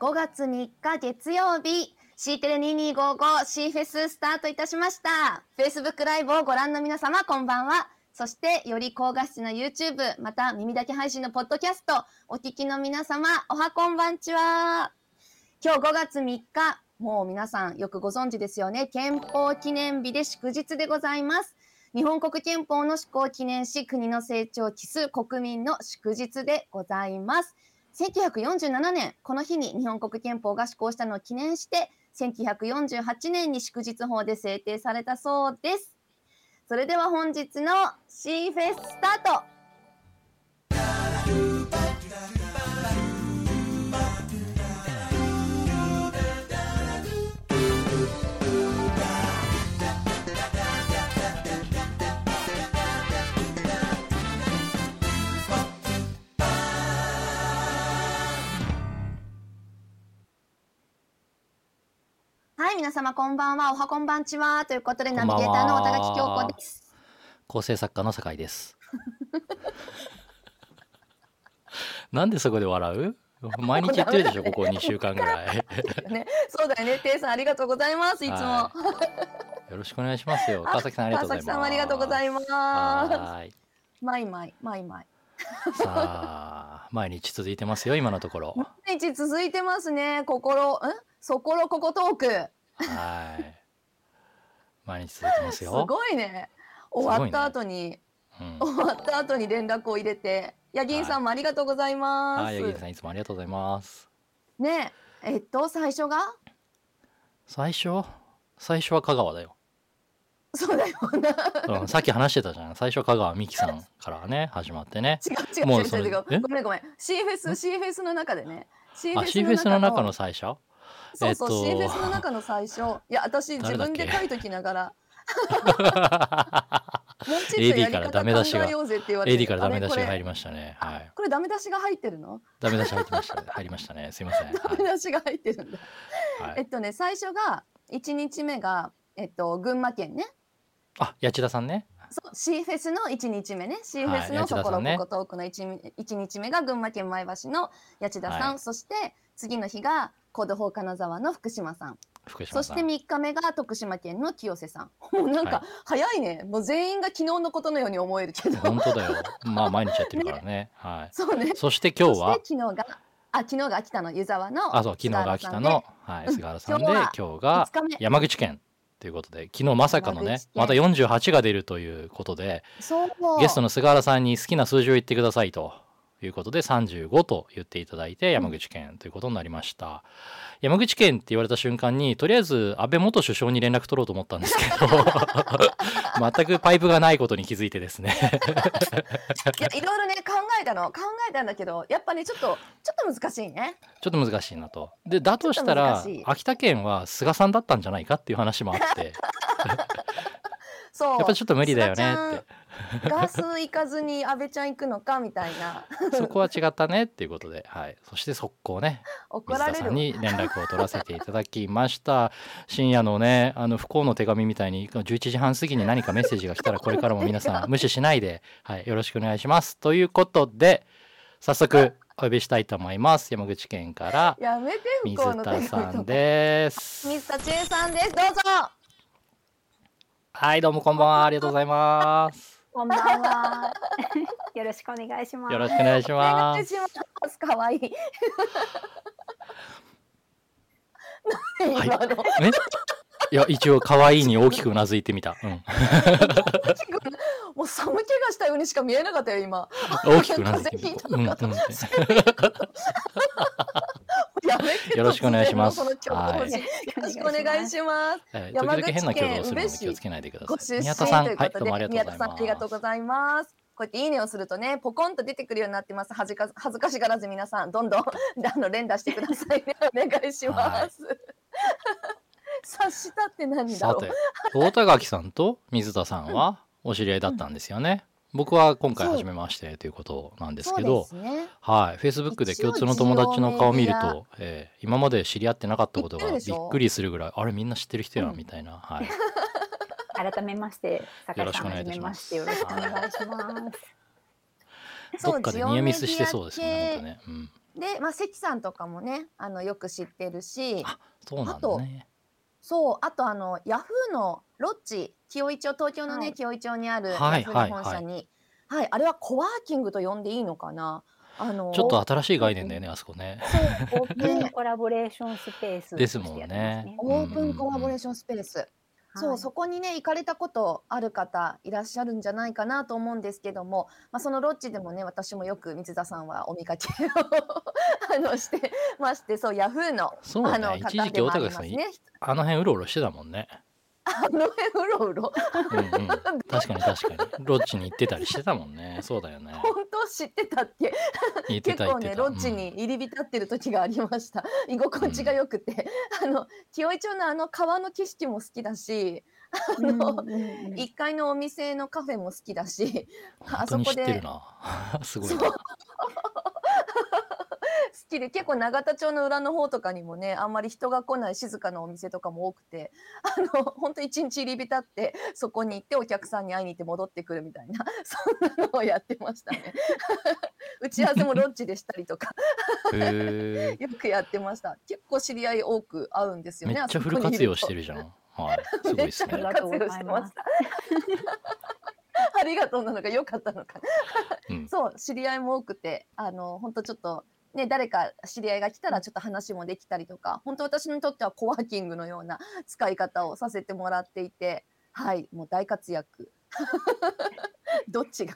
5月3日月曜日、C テレ2255 C フェススタートいたしました。Facebook ライブをご覧の皆様、こんばんは。そして、より高画質な YouTube、また耳だけ配信のポッドキャスト、お聞きの皆様、おはこんばんちは。今日5月3日、もう皆さんよくご存知ですよね。憲法記念日で祝日でございます。日本国憲法の施行を記念し、国の成長を期す国民の祝日でございます。1947年、この日に日本国憲法が施行したのを記念して、1948年に祝日法で制定されたそうです。それでは本日のシーフェススタートはい、皆様こんばんは。おはこんばんちは。ということで、ナビゲーターの小田垣京子です。構成作家の酒井です。なんでそこで笑う？毎日言ってるでしょ、ここ2週間ぐらい。ね、そうだよね。ていさんありがとうございます。いつも。はよろしくお願いしますよ。川崎さんありがとうございます。川崎さんもありがとうございます。はーい。マイマイ、マイマイ。さあ、毎日続いてますよ、今のところ。毎日続いてますね。心、ん？そころここトーク。はい。毎日続いてますすよ。ごいね。終わった後に、うん。終わった後に連絡を入れて。ヤギンさんもありがとうございます。はい、ヤギさんいつもありがとうございます。ねえ、えっと、最初が？最初？最初は香川だよ。そうだよな。うん、さっき話してたじゃん。最初は香川美樹さんからね、始まってね。違う違う違う違うごめんごめん C フェス C フェスの中でね C あ、シーフェスの中の最初？そうそう、えっと C フェスの中の最初いや私自分で書いときながらもうちょっとや AD からり方ダメ出しが考えようぜって言われて AD からダメ出しが入りまましたね。はい。これダメ出しが入ってるの？ダメ出し入ってました。入りましたね。すいません。ダメ出しが入ってるんだ、はい。はい、えっとね最初が1日目がえっと群馬県ねあ、八千田さんね。そう C フェスの1日目ね C フはいェスのそころここトークの 1, 1日目が群馬県前橋の八千田さん、はいそして次の日がコードフォー金沢の福島さん。福島。そして3日目が徳島県の清瀬さん。もうなんはか早いね、もう全員が昨日のことのように思えるけど。本当だよ。まあ、毎日やってるから ね。はい。そうね。そして今日は？そ、して昨日があ昨日が秋田の湯沢のあ、そう、昨日が秋田の、はい、菅原さんで、今日は今日が5日目。山口県ということで、昨日まさかのねまた48が出るということで、そう。ゲストの菅原さんに好きな数字を言ってくださいということで35と言っていただいて山口県ということになりました、山口県って言われた瞬間にとりあえず安倍元首相に連絡取ろうと思ったんですけど 全くパイプがないことに気づいてですね。いやいろいろね考えたの考えたんだけどやっぱねちょっとちょっと難しいね。ちょっと難しいなと。でだとしたら秋田県は菅さんだったんじゃないかっていう話もあってそう。やっぱちょっと無理だよねって。てガス行かずに安倍ちゃん行くのかみたいな。そこは違ったねっていうことで、はい、そして速攻ね怒られる水田さんに連絡を取らせていただきました。深夜のねあの不幸の手紙みたいに11時半過ぎに何かメッセージが来たらこれからも皆さん無視しないで、はい、よろしくお願いします。ということで早速お呼びしたいと思います。山口県からやめて向水田さんです。水田千恵さんです。どうぞはいどうもこんばんは。ありがとうございます。こんばんは。よろしくお願いします。よろしくお願いします。ます。かわいい。何はい。いや一応可愛いに大きくうなずいてみた、うん、もう寒気がしたようにしか見えなかったよ今。大きくうなずいてみた、うんうん、風邪やめてよろしくお願いしますはいよろしくお願いしますえー時山口々変な挙動をするので気をつけないでくだごさい。宮田さん、はい、どうもありがとう宮田さございます。んありがとうございます。こうやっていいねをするとね、ポコンと出てくるようになってます。恥ずか恥ずかしがらず皆さん、どんどんあの連打してくださいね。お願いします。察したって何だろうさて。、大田垣さんと水田さんはお知り合いだったんですよね。僕は今回初めましてということなんですけど、ね。はい、Facebook で共通の友達の顔を見ると、えー今まで知り合ってなかったことがび言っくりするぐらい、あれみんな知ってる人やうんんみたいな、はい。改めまして、酒井さん、はよろしくお願いいたしまじめますして、よろしくお願いします。どっかでニアミスしてそうですね、本当ね。うん。で、まあ、関さんとかもねあのよく知ってるしあそうなんだねそうあとあのヤフーのロッジ清井町東京のね、はい。清井町にあるヤはいフーの本社に、はいあれはコワーキングと呼んでいいのかな？あのちょっと新しい概念だよねあそこね。オープンコラボレーションスペースですもんね。オープンコラボレーションスペース、そう、はい。そこにね行かれたことある方いらっしゃるんじゃないかなと思うんですけども、まあ、そのロッジでもね私もよく三田さんはお見かけを あのしてましてそうヤフーのそうあのね。一時期大高さんね。あの辺うろうろしてたもんねあの辺うろうろ。うんうん。確かに確かに。ロッジに行ってたりしてたもんね。そうだよね。本当知ってたっけ？言って結構た言ってた。ねロッジに入り浸ってる時がありました、居心地が良くて、あの清井町のあの川の景色も好きだしあの、うんうんうん1階のお店のカフェも好きだし本当に知ってるな。すごいなきで結構永田町の裏の方とかにもねあんまり人が来ない静かなお店とかも多くてあの本当一日入り浸ってそこに行ってお客さんに会いに行って戻ってくるみたいな そんなのをやってましたね。打ち合わせもロッジでしたりとかへえ よくやってました。結構知り合い多く会うんですよねめっちゃフル活用してるじゃん。んはい。すごいですね。活用してました。ありがとうなのか良かったのか。うん。そう知り合いも多くてあの本当ちょっとね誰か知り合いが来たらちょっと話もできたりとか本当私にとってはコワーキングのような使い方をさせてもらっていてはいもう大活躍。どっちが？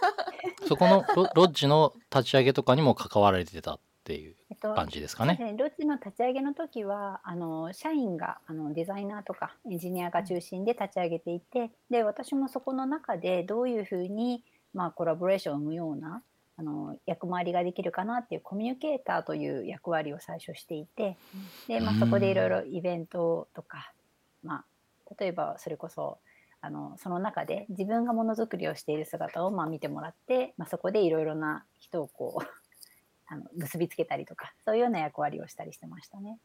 そこのロロッジの立ち上げとかにも関わられてたっていうえっと感じですかそうですね。ね。ロッジの立ち上げの時はあの社員があのデザイナーとかエンジニアが中心で立ち上げていてで私もそこの中でどういうふうに、まあ、コラボレーションを生むようなあの役回りができるかなっていうコミュニケーターという役割を最初していてで、まあ、そこでいろいろイベントとか、まあ、例えばそれこそあのその中で自分がものづくりをしている姿をまあ見てもらって、まあ、そこでいろいろな人をこう あの結びつけたりとかそういうような役割をしたりしてましたね。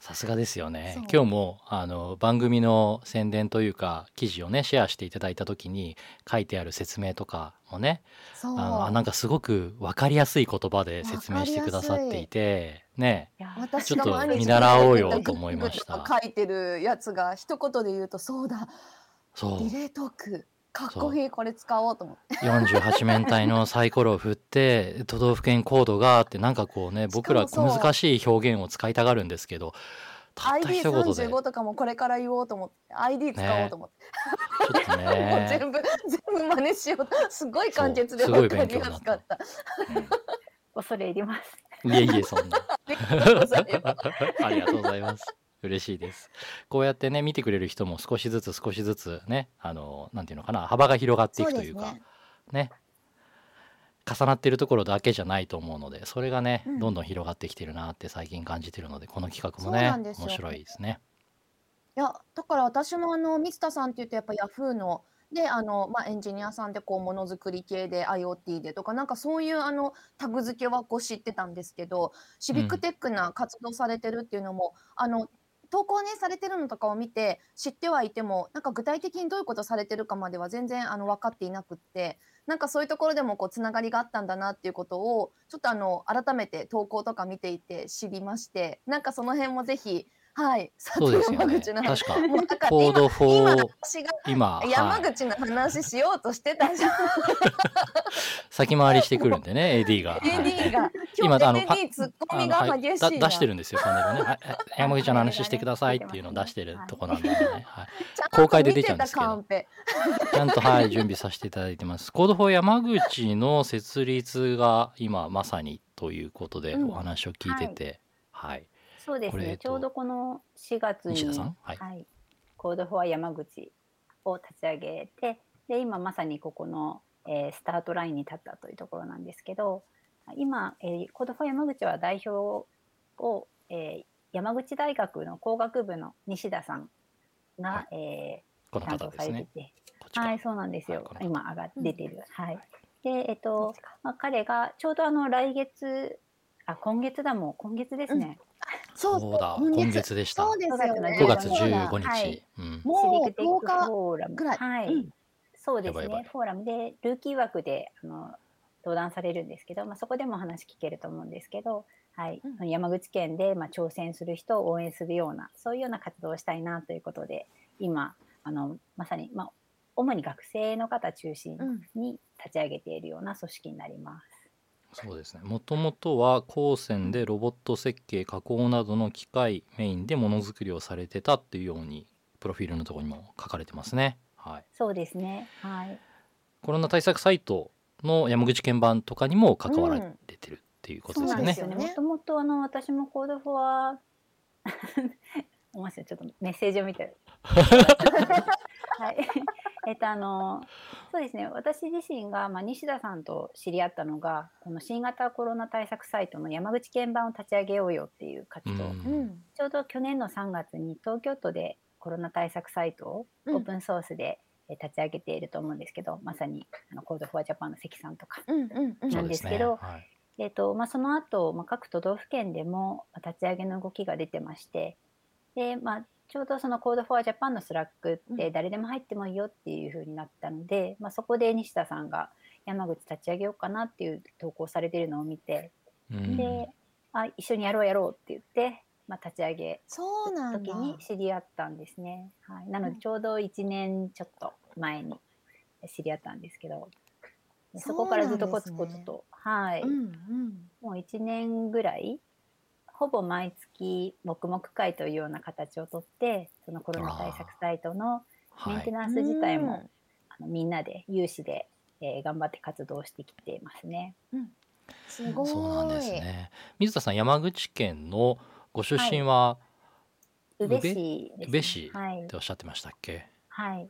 さすがですよね。今日もあの番組の宣伝というか記事をねシェアしていただいた時に書いてある説明とかもねあのあなんかすごく分かりやすい言葉で説明してくださっていてねちょっと見習おうよと思い。ました書いてるやつが一言で言うとそうだそうリレートークかっこいいこれ使おうと思って。48面体のサイコロを振って 都道府県コードがあってなんかこうね僕らしかもそう。難しい表現を使いたがるんですけどたった一言で。ID35 とかもこれから言おうと思って ID 使おうと思って、ちょっとね。全部全部真似しよう。とすごい簡潔でそう。すごい分かり勉強になった。やすかった。恐れ入ります。いえいえそんな。ありがとうございます嬉しいです。こうやってね見てくれる人も少しずつ少しずつねあのなんていうのかな幅が広がっていくというかねね重なっているところだけじゃないと思うのでそれがね、うんどんどん広がってきてるなって最近感じてるのでこの企画もね面白いですね。いやだから私もあの水田さんっていうとやっぱヤフーのであの、まあ、エンジニアさんでこうものづくり系で IoT でとかなんかそういうあのタグ付けはこう知ってたんですけどシビックテックな活動されてるっていうのも、あの投稿ねされてるのとかを見て知ってはいてもなんか具体的にどういうことされてるかまでは全然あの分かっていなくってなんかそういうところでもこうつながりがあったんだなっていうことをちょっとあの改めて投稿とか見ていて知りましてなんかその辺もぜひはい。そうですよね。確か。コード今4私が今、はい、山口の話しようとしてたじゃん。先回りしてくるんでね AD が。はい。AD が。今今あのパ AD ツッコミあのはいが激しい出してるんですよパネルね。山口ちゃんの話してくださいっていうのを出してるとこなんでね。はい。公開で出ちゃうんですけど。ちゃんとはい準備させていただいてます。 Code for 山口の設立が今まさにということでうん。お話を聞いてて、はい、そうですね。ちょうどこの4月に西田さん？はいはい、コードフォア山口を立ち上げて、で今まさにここの、えースタートラインに立ったというところなんですけど、今、えーコードフォア山口は代表を、えー山口大学の工学部の西田さんが、はいえー担当さ。れてて、こっちかはい、そうなんですよ。はい今上が出てる。はい。で、えっと、まあ、彼がちょうどあの来月、あ、今月だもん、今月ですね。そうそうだ今月でした。そうですよね。5月そうだ15日。はいうん。もうックテック10日フォーラム。ぐらい。はい。うんそうですね。フォーラムで、ルーキー枠で、あの、登壇されるんですけど、まあ、そこでも話聞けると思うんですけど、はいうん山口県でまあ挑戦する人を応援するようなそういうような活動をしたいなということで今あのまさに、まあ、主に学生の方中心うんに立ち上げているような組織になります。そうですねもともとは高専でロボット設計加工などの機械メインでものづくりをされてたっていうようにプロフィールのところにも書かれてますね。はい、そうですね。はい。コロナ対策サイトの山口県版とかにも関わられてるっていうことですよね。そうなんですよねもともとあの私もコードフォア思 いますよちょっとメッセージを見てる。はい。えっとあのそうですね。私自身が、まあ、西田さんと知り合ったのがこの新型コロナ対策サイトの山口県版を立ち上げようよっていう活動、うん。うんちょうど去年の3月に東京都でコロナ対策サイトをうん。オープンソースでえー立ち上げていると思うんですけど、まさにあの Code for Japan の関さんとか。なんですけどえーとまあ、その後、まあ各都道府県でもまあ立ち上げの動きが出てましてで、まあ、ちょうどその Code for Japan の Slack ってうん。誰でも入ってもいいよっていう風になったので、まあ、そこで西田さんが山口立ち上げようかなっていう投稿されてるのを見て、うん。であ一緒にやろうやろうって言って、まあ、立ち上げそうなんだ。時に知り合ったんですね。はい、なのうん。でちょうど1年ちょっと前に知り合ったんですけどでそこからずっとコツコツと、はい、うんうん。もう1年ぐらいほぼ毎月黙々会というような形をとってそのコロナ対策サイトのメンはい、テナンス自体も、うん。あのみんなで有志で、えー頑張って活動してきていますね。すごい。そうなんですね。水田さん山口県のご出身は宇部宇部市です、ね。宇部市はい。っておっしゃってましたっけ？はい、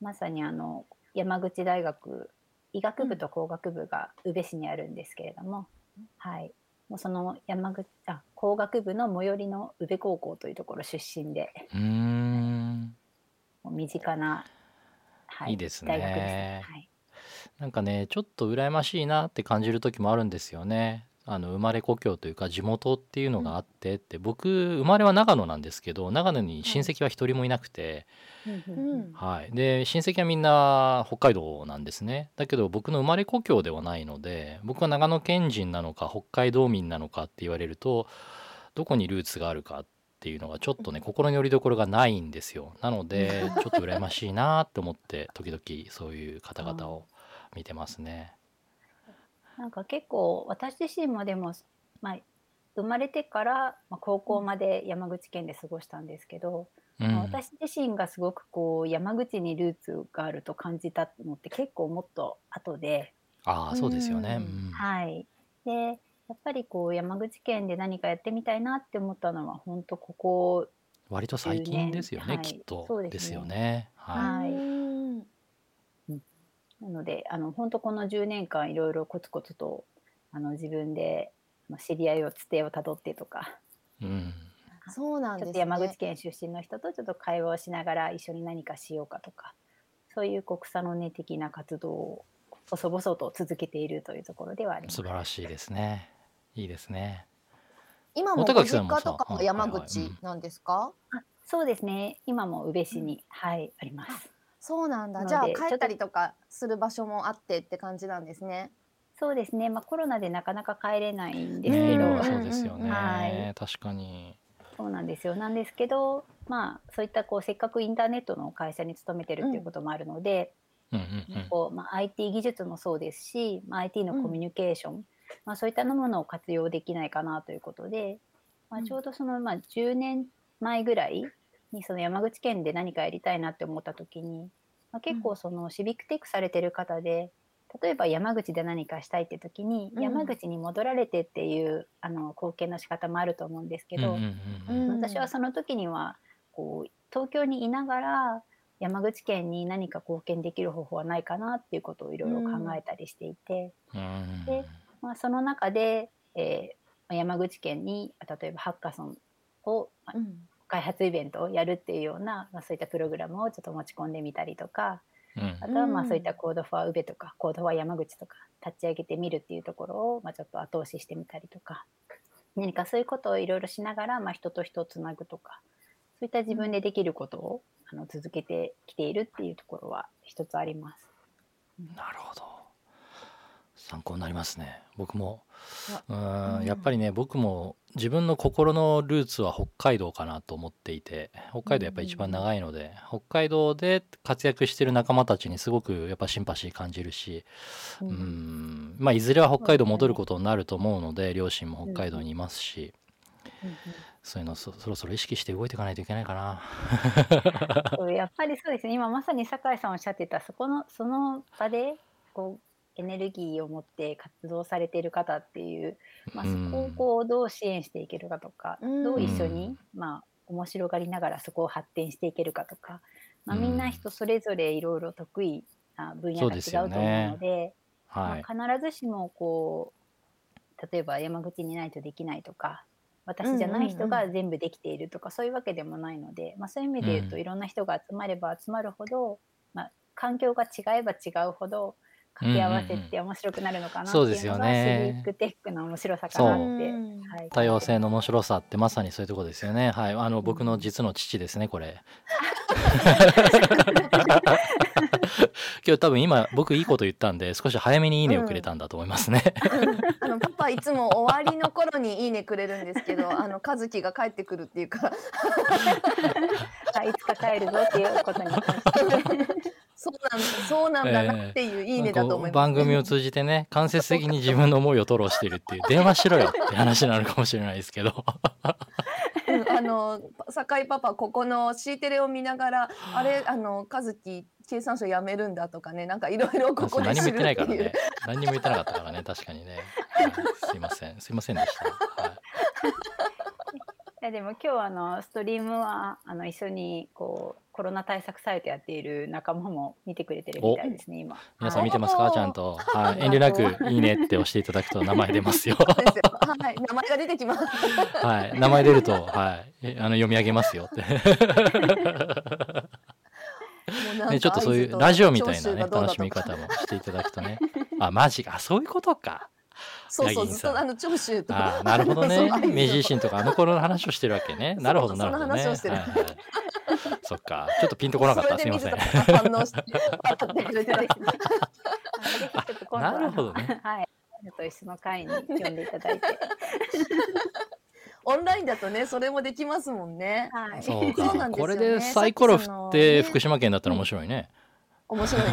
まさにあの山口大学医学部と工学部が宇部市にあるんですけれども、はい、もうその山口あ工学部の最寄りの宇部高校というところ出身でうーん。もう身近な、はいいですね大学ですね。はい、なんかねちょっと羨ましいなって感じる時もあるんですよね。あの生まれ故郷というか地元っていうのがあってって、僕生まれは長野なんですけど長野に親戚は一人もいなくて、はい、で親戚はみんな北海道なんですね。だけど僕の生まれ故郷ではないので僕は長野県人なのか北海道民なのかって言われるとどこにルーツがあるかっていうのがちょっとね心の拠り所がないんですよ。なので ちょっと羨ましいなって思って時々そういう方々を見てますね。なんか結構私自身もでも、まあ、生まれてから、まあ、高校まで山口県で過ごしたんですけど、うん。まあ私自身がすごくこう山口にルーツがあると感じたのって結構もっと後で、ああそうですよね。うん。うん。はい、でやっぱりこう山口県で何かやってみたいなって思ったのは本当ここ割と最近ですよね、はい。きっと。そうですね。ですよね。はい。はい。うんなのであの本当この10年間いろいろコツコツとあの自分でまあ知り合いをつてをたどってとか。うん。そうなんですね。ちょっと山口県出身の人とちょっと会話をしながら一緒に何かしようかとか。そういうこう草の根的な活動を細々と続けているというところではあります。素。晴らしいですね。いいですね。今も実家とかは山口なんですか？あそうですね。今も宇部市に、はいあります。そうなんだ。じゃあ帰ったりとかする場所もあってって感じなんですね。そうですね、まあ、コロナでなかなか帰れないんですけど、うん。そうですよね、はい。確かに。そうなんですよ。なんですけどまあそういったこうせっかくインターネットの会社に勤めてるっていうこともあるので、うんうんうん。こうまあ、IT 技術もそうですし、まあ、IT のコミュニケーション、まあ、そういったものを活用できないかなということで、まあ、ちょうどその、まあ、10年前ぐらいにその山口県で何かやりたいなって思った時に、まあ、結構そのシビックテックされてる方で例えば山口で何かしたいって時にうん。山口に戻られてっていう、あの貢献の仕方もあると思うんですけど、うんうんうんうん。うん。私はその時にはこう東京にいながら山口県に何か貢献できる方法はないかなっていうことをいろいろ考えたりしていて、うん。でまあ、その中で、えーまあ山口県に例えばハッカソンを、まあうん開発イベントをやるっていうような、まあ、そういったプログラムをちょっと持ち込んでみたりとかうん。あとはまあうん。そういったコードフォア宇部とかコードフォア山口とか立ち上げてみるっていうところを、まあ、ちょっと後押ししてみたりとか。何かそういうことをいろいろしながら、まあ、人と人をつなぐとかそういった自分でできることをあの続けてきているっていうところは一つあります。なるほど。参考になりますね。僕もうん。やっぱりね僕も自分の心のルーツは北海道かなと思っていて北海道やっぱ一番長いので、北海道で活躍してる仲間たちにすごくやっぱシンパシー感じるしううんん。まあいずれは北海道戻ることになると思うので両親も北海道にいますし、うんうん。そういうのそそろそろ意識して動いていかないといけないかな。やっぱりそうですね。今まさに酒井さんおっしゃってたそこのその場でこうエネルギーを持って活動されている方っていう、まあ、うそんこをこうどう支援していけるかとか、うん。どう一緒うにん、まあ、面白がりながらそこを発展していけるかとか、まあ、うん。みんな人それぞれいろいろ得意な分野が違うと思うのではい、まあ、必ずしもこう例えば山口にないとできないとか私じゃない人が全部できているとか、そういうわけでもないので、まあ、そういう意味で言うと、うん。いろんな人が集まれば集まるほど、まあ、環境が違えば違うほど掛け合わせって面白くなるのかなってそうですよいうのがシねビックテックの面白さかそうなって、う。んはい、多様性の面白さってまさにそういうところですよね。はい、あの僕の実の父ですね、これ。今日多分今僕いいこと言ったんで少し早めにいいねをくれたんだと思いますね。あのパパいつも終わりの頃にいいねくれるんですけど、あの和樹が帰ってくるっていうか、あいつか帰るぞっていうことに。関してそうなんそうなんだなっていういいねだと思います、こう番組を通じてね間接的に自分の思いを吐露してるっていう 電話しろよって話なのかもしれないですけど。うんあの酒井パパここの C テレを見ながらあれあの和樹計算書やめるんだとかねなんかいろいろここで何も知るっていう言ってないからね何にも言ってなかったからね確かにね、はいすいません。すいませんでした、はい。いやでも今日あのストリームはあの一緒にこうコロナ対策サイトやっている仲間も見てくれてるみたいですね今。皆さん見ててますか？ちゃんと、はい、遠慮なく「いいね」って押していただくと名前出ますよ。はい。名前が出てきます。はい。名前出ると、はい、えあの読み上げますよって。ね、ちょっとそういうラジオみたいなね楽しみ方もしていただくとね。あマジあそういうことか。そうそうずっとあの長州とあなるほどね。明治維新とか。あの頃の話をしてるわけね。なるほどなるほどね。はいはいそっか。ちょっとピンとこなかった。すいません。なるほどね。はい。と一緒の会に呼んでいただいて。オンラインだとねそれもできますもんね。はい。そうそうかこれでサイコロ振って福島県だったら面白いね。面白いね。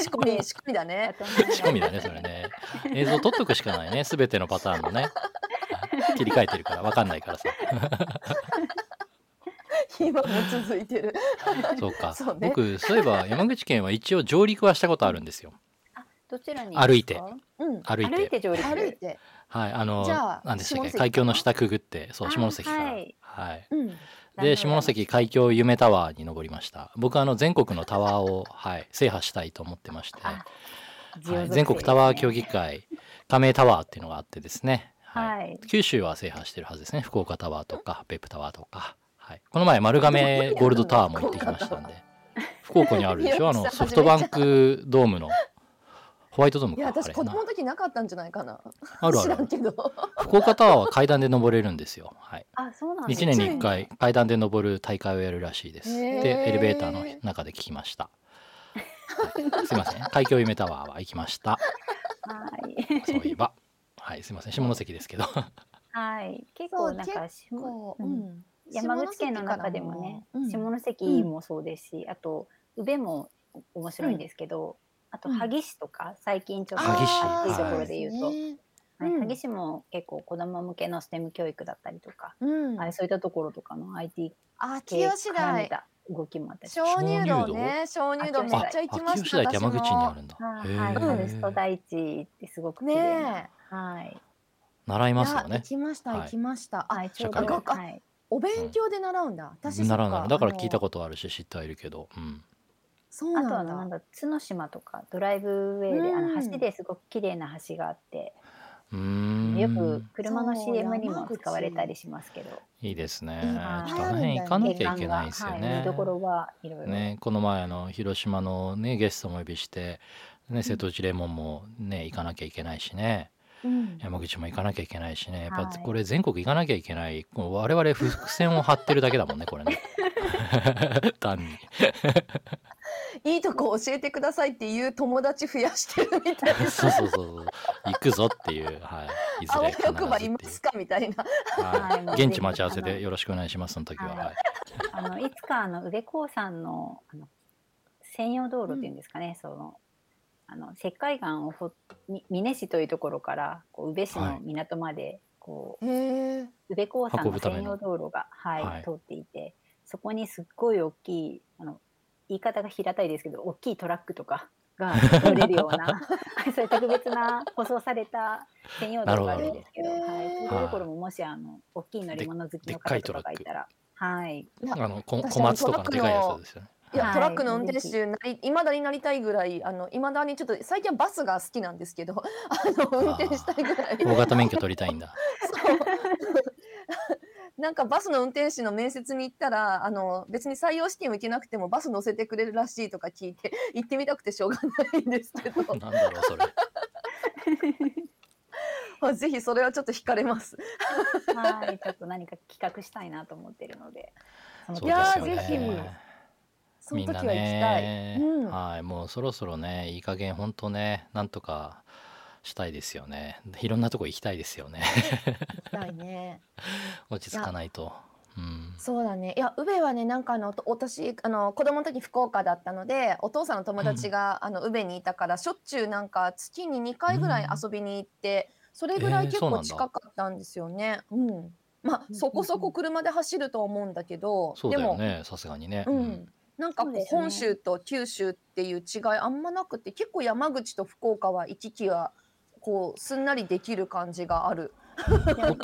仕込み仕込みだね。仕込みだねそれね。映像撮っとくしかないね。すべてのパターンのね。切り替えてるから分かんないからさ今も続いてる。そうか。そうね。僕そういえば山口県は一応上陸はしたことあるんですよ。どちらに歩いて。うん。歩いて。歩いて上陸。歩いて。はいあのじゃあ何でしたっけ？海峡の下くぐって。そうあ下関からはい。はい。うん。で下関海峡夢タワーに登りました。僕はあの全国のタワーを、はい、制覇したいと思ってまして、あはい、全国タワー協議会加盟タワーっていうのがあってですね、はい。九州は制覇してるはずですね。福岡タワーとか別府タワーとか、はい、この前丸亀ゴールドタワーも行ってきましたんで。福岡にあるでしょ？あのソフトバンクドームの。ホワイトドームいやかあれ。な。私子供の時なかったんじゃないかな。知あるある。らんけど。福岡タワーは階段で登れるんですよ、はい、あ、そうなんです1年に1回階段で登る大会をやるらしいです。でエレベーターの中で聞きました。はい。すいません。海峡夢タワーは行きました。はい。そういえば。はい。すいません。下関ですけど。はい。結構なんか結構、ううん。ん、山口県の中でもね、う。ん。下関もそうですし、あと宇部も面白いんですけど、あとうん萩市とか最近ちょっと萩市暑いところで言うと、はいうん萩市も結構子ども向けの STEM 教育だったりとか、うん、はい、そういったところとかの IT あ系絡めた動きもあったりし鍾乳洞？ね鍾乳洞あめっちゃ行きました秋吉台って山口にあるんだ。はい、へはい、ー。ハルスト大地ってすごく綺麗な、ねはい、習いますよね。行。きましたはい。行きました、あはい、ちょうど、学はい、お勉強で習うんだ、私習うならだから聞いたとことあるし知ってはいるけど。うん。そうあとはなんだなんだ角島とかドライブウェイで、あうん。の橋ですごく綺麗な橋があって、うーん。よく車のそう CM にも使われたりしますけど、いいですね。いいちょっなとあの辺行かなきゃいけないですよはい、ね見。どころはいろいろ、ね、この前あの広島のねゲストもお呼びして、ね、瀬戸内レモンもね行かなきゃいけないしねうん。山口も行かなきゃいけないしね。やっぱはい。これ全国行かなきゃいけない。こう我々伏線を張ってるだけだもんねこれね。単に。いいとこ教えてくださいっていう友達増やしてるみたいな。そうそうそうそう。行くぞっていう。はい。いずれ必ずよくばいますかみたいな。はい、現地待ち合わせでよろしくお願いしますその時は、はい。はい。あのいつかあの宇部港さんのあの専用道路っていうんですかね、そのあの石灰岩をほみ美祢市というところからこう宇部市の港まで、こう。宇部港さんの運ぶための。専用道路が、はいはい。通っていてそこにすっごい大きいあの言い方が平たいですけど大きいトラックとかが 通れるような そういう特別な舗装された 専用道路があるんですけどなるほど。はい、そういうところももしあの大きい乗り物好きの方とかがいたらはい。あのこ私小松とかのトラックのでかいやつですよねいや、はい。トラックの運転手なり、いまだになりたいぐらい、あの、いまだにちょっと、最近はバスが好きなんですけど。あの、運転したいぐらい。大型免許取りたいんだ。そう。なんかバスの運転手の面接に行ったらあの別に採用試験を受けなくてもバス乗せてくれるらしいとか聞いて行ってみたくてしょうがないんですけど。なんだろうそれ。まあぜひそれはちょっと惹かれます。はい。ちょっと何か企画したいなと思ってるのでいやーぜひ。ねそのみんな時は行きたい。ね、うんはいもうそろそろねいい加減本当ねなんとかしたいですよねいろんなとこ行きたいですよね行きたいね。落ち着かないとうんそうだね。いや、宇部はね、なんかあの、と私、あの、子供の時福岡だったので、お父さんの友達が、あの、宇部にいたから、しょっちゅうなんか月に2回ぐらい遊びに行って、それぐらい結構えーそうなんだ近かったんですよね。うん。まあ、うんそこそこ車で走ると思うんだけど、そうだでも、よねさすがにね、うん。なんかこう本州と九州っていう違いあんまなくて結構山口と福岡は行き来はこうすんなりできる感じがある。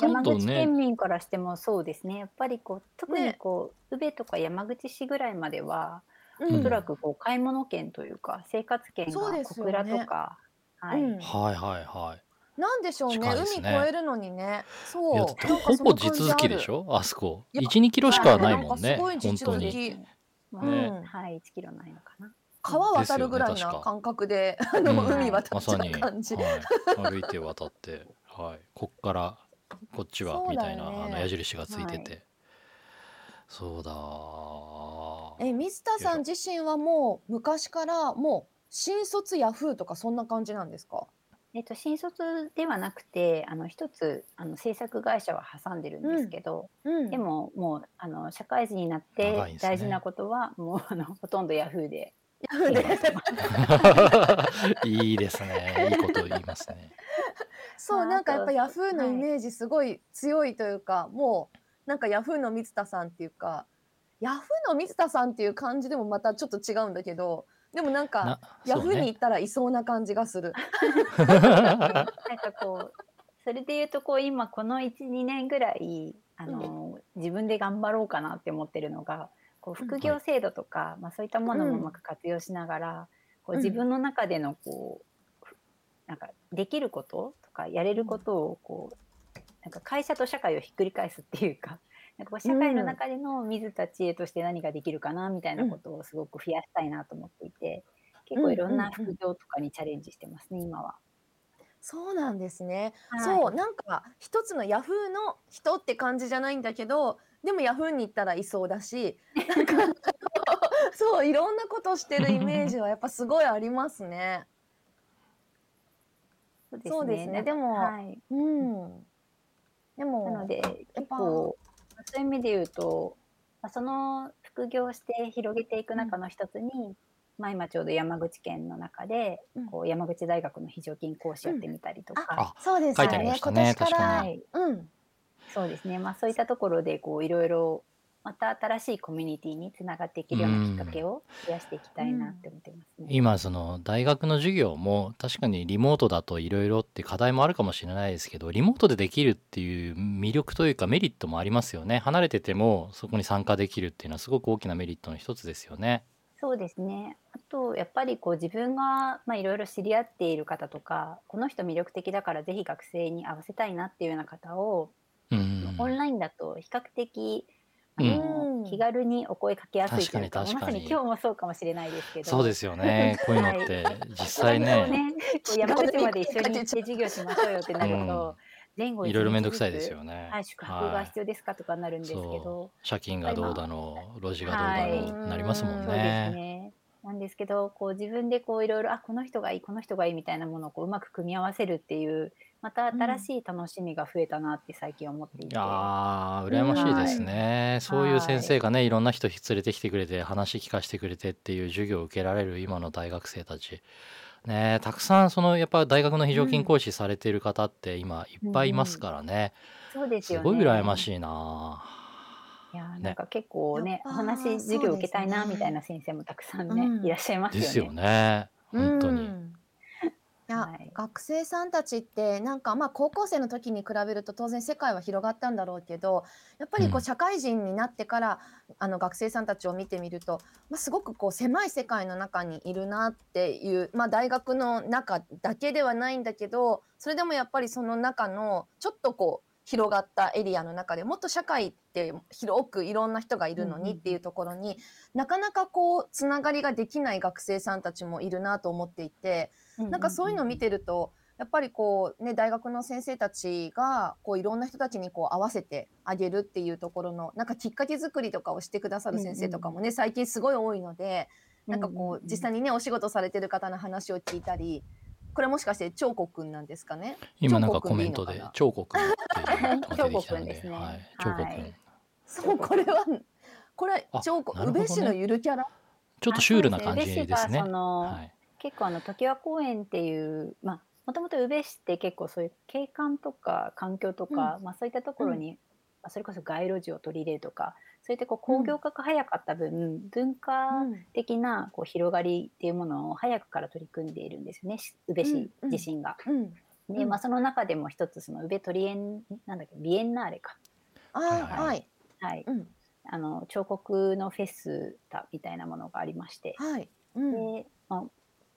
山口県民からしてもそうですね。やっぱりこう特にねこう、宇部とか山口市ぐらいまではうん。おそらくこう買い物圏というか生活圏が小倉とか、はい、うん。はいはいはい。なんでしょうね。ね。海越えるのにね。そう。ほぼ地続きでしょ？あそこ。いや12キロしかないもんね。なんかすごい地本当続きにまあねはい1キロないのかな。川渡るぐらいな感覚で、あのうん。海渡っちゃう感じ。はい、歩いて渡って、はい、こっからこっちはそうだみたいな、あの矢印がついてて、はそうだえ水田さん自身はもう昔からもう新卒ヤフーとかそんな感じなんですか？えっと、新卒ではなくてあの一つあの制作会社は挟んでるんですけど、うん。でももうあの社会人になって長いんですね。大事なことは、もうあのほとんどヤフーでヤフーで。いいですね。いいこと言いますね。そうなんかやっぱヤフーのはい。イメージすごい強いというか、もうなんかヤフーの水田さんっていうかヤフーの水田さんっていう感じでもまたちょっと違うんだけどでもなんかなヤフーに行ったらいそうな感じがする。なんかこうそれで言うとこう今この12年ぐらいあの、自分で頑張ろうかなって思ってるのがこう副業制度とか、まあ、そういったものもうまく活用しながら、こううん自分の中でのこうふなんかできることとかやれることをこうなんか会社と社会をひっくり返すっていうか。なんかこう社会の中での水田知恵として何ができるかなみたいなことをすごく増やしたいなと思っていて、結構いろんな副業とかにチャレンジしてますね今は。そうなんですね。はい。そうなんか一つのヤフーの人って感じじゃないんだけどでもヤフーに行ったらいそうだし なんか そういろんなことしてるイメージはやっぱすごいありますね。そうですね。なんかでもはい、うん、でもなので結ぱ構そういう意味で言うと、まあ、その副業して広げていく中の一つに、まあ、今ちょうど山口県の中で、うん。こう山口大学の非常勤講師やってみたりとか、あそうですよね。ね。今年から、はい、うん、そうですね、まあ、そういったところでこういろいろまた新しいコミュニティにつながっていけるようなきっかけを増やしていきたいなって思ってますね。今その大学の授業も確かにリモートだといろいろって課題もあるかもしれないですけどリモートでできるっていう魅力というかメリットもありますよね離れててもそこに参加できるっていうのはすごく大きなメリットの一つですよね。そうですね。あとやっぱりこう自分がまあいろいろ知り合っている方とか、この人魅力的だからぜひ学生に合わせたいなっていうような方を、うんオンラインだと比較的あうん。の、気軽にお声かけやすいというか、確かに確かに。まさに今日もそうかもしれないですけど。そうですよね。こういうのって実際そうね。こう山口まで一緒に行って授業しましょうよってなると、前後いろいろ面倒くさいですよね。はい、宿泊が必要ですかとかになるんですけど、そう借金がどうだの路地がどうだはいのなりますもんそうですね。ね。なんですけどこう自分でこういろいろあこの人がいいこの人がいいみたいなものをこううまく組み合わせるっていうまた新しい楽しみが増えたなって最近思っていて、いやー羨ましいですね、そういう先生がねい。ろんな人連れてきてくれて話聞かせてくれてっていう授業を受けられる今の大学生たち。ねたくさんそのやっぱ大学の非常勤講師されている方って今いっぱいいますからね、そうですよね。すごい羨ましいな。いやなんか結構ね、やっぱお話授業受けたいなみたいな先生もたくさんね、うん。いらっしゃいますよね。ですよね。本当に、うんいや、はい学生さんたちってなんかまあ高校生の時に比べると当然世界は広がったんだろうけどやっぱりこううん社会人になってから、あの学生さんたちを見てみると、まあ、すごくこう狭い世界の中にいるなっていう、まあ、大学の中だけではないんだけどそれでもやっぱりその中のちょっとこう広がったエリアの中でもっと社会って広くいろんな人がいるのうんうんにっていうところに、なかなかこうつながりができない学生さんたちもいるなと思っていて。なんかそういうのを見てるとやっぱりこうね大学の先生たちがこういろんな人たちにこう合わせてあげるっていうところのなんかきっかけ作りとかをしてくださる先生とかもね最近すごい多いのでなんかこう実際にねお仕事されてる方の話を聞いたりこれもしかして彫刻くんなんですかね？今なんかコメントででいいのかな彫刻っていうのが 出てきたの彫刻ですね。はい、彫刻、はい。そうこれはこれあ彫刻なるほどね。宇部市のゆるキャラ？ちょっとシュールな感じですね。はい結構あの常盤公園っていうまあもともと宇部市って結構そういう景観とか環境とか、まあそういったところに、まあそれこそ街路樹を取り入れるとかそういったこう工業化が早かった分、文化的なこう広がりっていうものを早くから取り組んでいるんですよねし宇部市うん自身が。うん。で、うん。まあ、その中でも一つその宇部トリエンなんだっけビエンナーレか、あはいーはい。はい、うん。あの彫刻のフェスタみたいなものがありまして、はい。うん。で、まあ、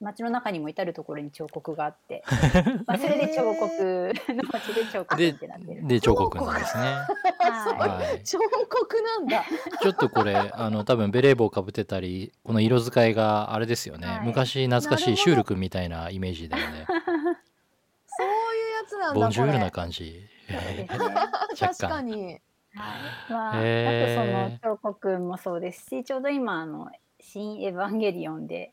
街の中にも至る所に彫刻があって、まあ、それで彫刻の街で彫刻でってなってる。で彫刻なんですね。はい。はい。彫刻なんだ。ちょっとこれ あの多分ベレー帽かぶってたりこの色使いがあれですよね、はい。昔懐かしいシュール君みたいなイメージだよね。そういうやつなんだボンジュールな感じ。確か干。にはい。まあ、あとその彫刻もそうですしちょうど今あの「新エヴァンゲリオン」で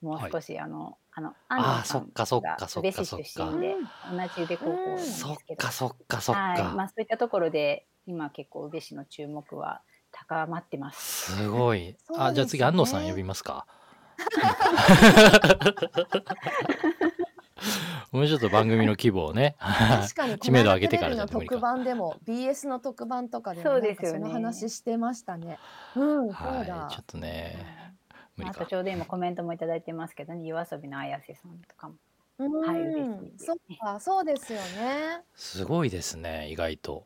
もう少し、あのあの安あー藤さんそっかそっかがそっか宇部市そっか。出身で同じ宇部高校なんでそっすけど、かそっかそっか、はい。まあ、そういったところで今結構宇部市の注目は高まってます。すごい、そうあじゃあ次ですね安野さん呼びますか？もうちょっと番組の規模をね確かに 知名度上げてからじゃこの間テレビのないと無理か特番でも BS の特番とかでもそうですよねなんかその話してましたね。うん、そうだ。はいちょっとね無理かあとちょうど今コメントもいただいてますけど、ね、夜遊びの綾瀬さんとかも。うん、はい嬉しいですそっか、そうですよね。すごいですね意外と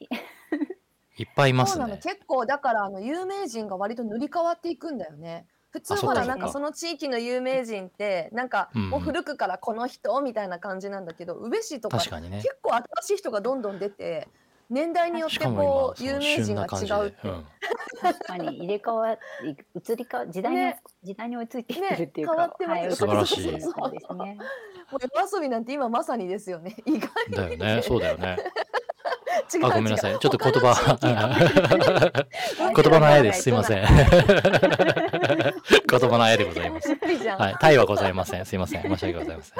いっぱいいますそうなの、ね結構だからあの有名人が割と塗り替わっていくんだよね。普通ほらなんかその地域の有名人ってなんかもう古くからこの人みたいな感じなんだけど、宇部市とか結構新しい人がどんどん出て年代によってしかもこう有名人が旬な感じ違うって、で、うん、確かに入れ替わり移り変わ時代に、ね。時代に追いついていってるっていうか、ね変わってますはい、素晴らしい追つてる感じですね。もう夜遊びなんて今まさにですよね。意外。にだよね。そうだよね。違 うあごめんなさ違いう。ちょっと言葉他の地域は言葉のあやです。すいません。言葉のあやで ございます。無理じゃん。はい。タイはございません。すいません。申し訳ございません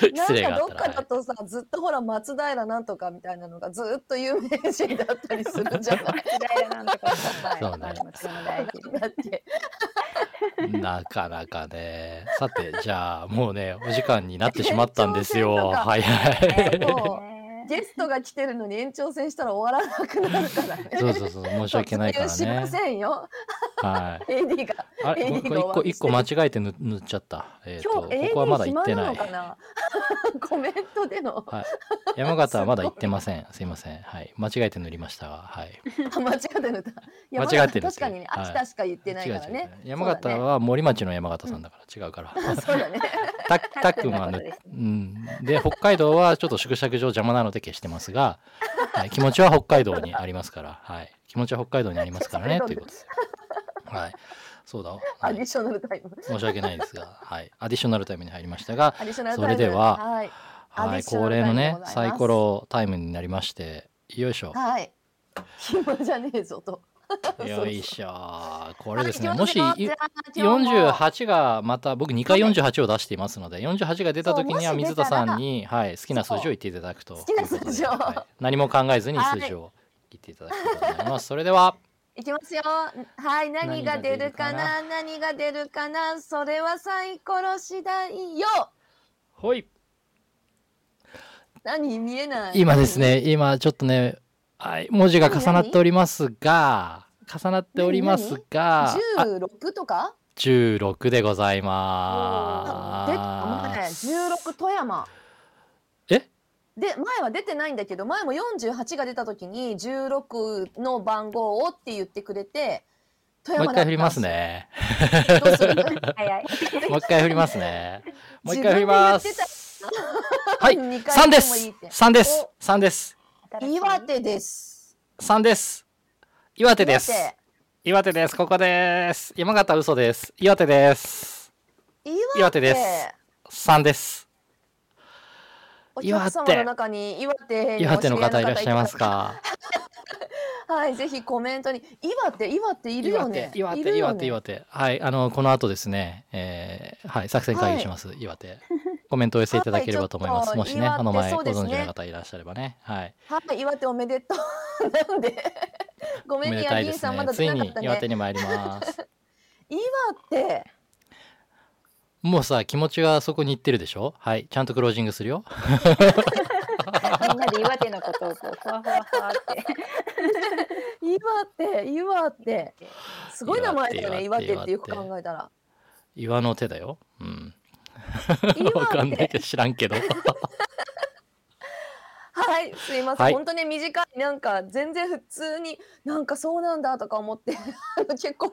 失礼があな。んかどっかだとさ、ずっとほら松平なんとかみたいなのがずっと有名人だったりするじゃない時代なんとか、はい、そうねだってなかなかね。さてじゃあもうねお時間になってしまったんですよ。はい。はいゲストが来てるのに延長戦したら終わらなくなるからね。そうそうそう申し訳ないからしまねせんよ。はい。AD が。あれ一個一個間違えて塗塗っちゃった。えっ、と今こ日こはまだ行って暇なないな？コメントでの。はい。山形はまだ行ってません。すい。ません。はい。間違えて塗りましたがはい。あ間違ってるんだ。間違ってる確かにね、はい。秋田しか言ってない違う違うからね。山形は森町の山形さんだから違うから。そうだね。たたっくんはうん。で北海道はちょっと縮尺上邪魔なので消してますが、はい、気持ちは北海道にありますから、はい、気持ちは北海道にありますからねということです。はい、そうだ、はい、アディショナルタイム。申し訳ないですが、はい、アディショナルタイムに入りましたが、アディショナルタイム。それでははい。アはい、ディショナ恒例のルタイムでございます。ねサイコロタイムになりましてよいしょ。はい。暇じゃねえぞと。よいしょ。これですね、はいもしじゃあ今日も48がまた僕2回48を出していますので、48が出た時には水田さんに、はい、好きな数字を言っていただくと好きな数字を。いうことではい。何も考えずに数字を言っていただくとになります、それではいきますよ。はい、何が出るかな？何が出るかな？それはサイコロ次第よ。ほい。何見えない？今です。ね今ちょっとね、はい、文字が重なっておりますが重なっておりますがあ16とか？16でございで、ま前、す16富山。えで、前は出てないんだけど、前も48が出た時に16の番号をって言ってくれて、富もう山だったん一回振ります。ね。どうする？早い。もう一回振りますね。もう一回振ります。はい二回3です。3です。3です。岩手です。3です。岩手です。岩手。岩手です。ここです。山形嘘です。岩手です。岩手。です。3ですお客様の中に岩手岩手の方いらっしゃいますか？か はいぜひコメントに。岩手岩手いるよね。岩手いるよね。岩手岩手。はいあのこの後ですね、えーはい作戦会議します、岩手。コメントを寄せていただければと思います、はいもしね岩手あの前ご存知の方いらっしゃればね。はい。はい岩手おめでとう。なんで。ごおめめんねヤギンさんまだねついに出なかったね。岩手に参ります。岩手もうさ気持ちがそこに行ってるでしょ？はいちゃんとクロージングするよ。みんなで岩手のことをこうふわふわふわって。岩手岩手。すごい名前だよね岩岩手手ってよく考えたら。岩の手だよ。うん。わかんないけど知らんけどはいすいません、はい。本当ね短いなんか全然普通になんかそうなんだとか思って 結構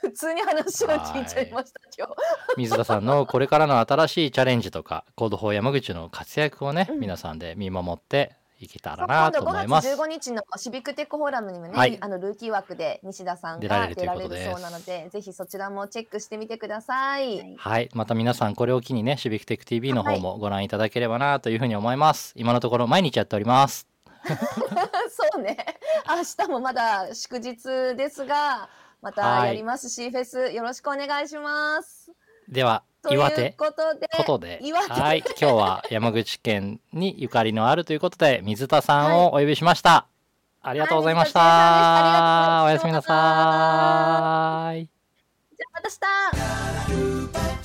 普通に話を聞いちゃいました今日。水田さんのこれからの新しいチャレンジとか Code for 山口の活躍をね、うん。皆さんで見守っていけたらなと思います。今度5月15日のシビックテックフォーラムにもね、はい。あのルーキー枠で西田さんが出られるそうなのでぜひそちらもチェックしてみてください、はい。はいまた皆さんこれを機にねシビックテック TV の方もご覧いただければなというふうに思います、今のところ毎日やっております。そうね。明日もまだ祝日ですがまたやりますし、フェスよろしくお願いします。では岩手ことでことではい今日は山口県にゆかりのあるということで水田さんをお呼びしました、ありがとうございました、はいおやすみなさい。じゃあまた明日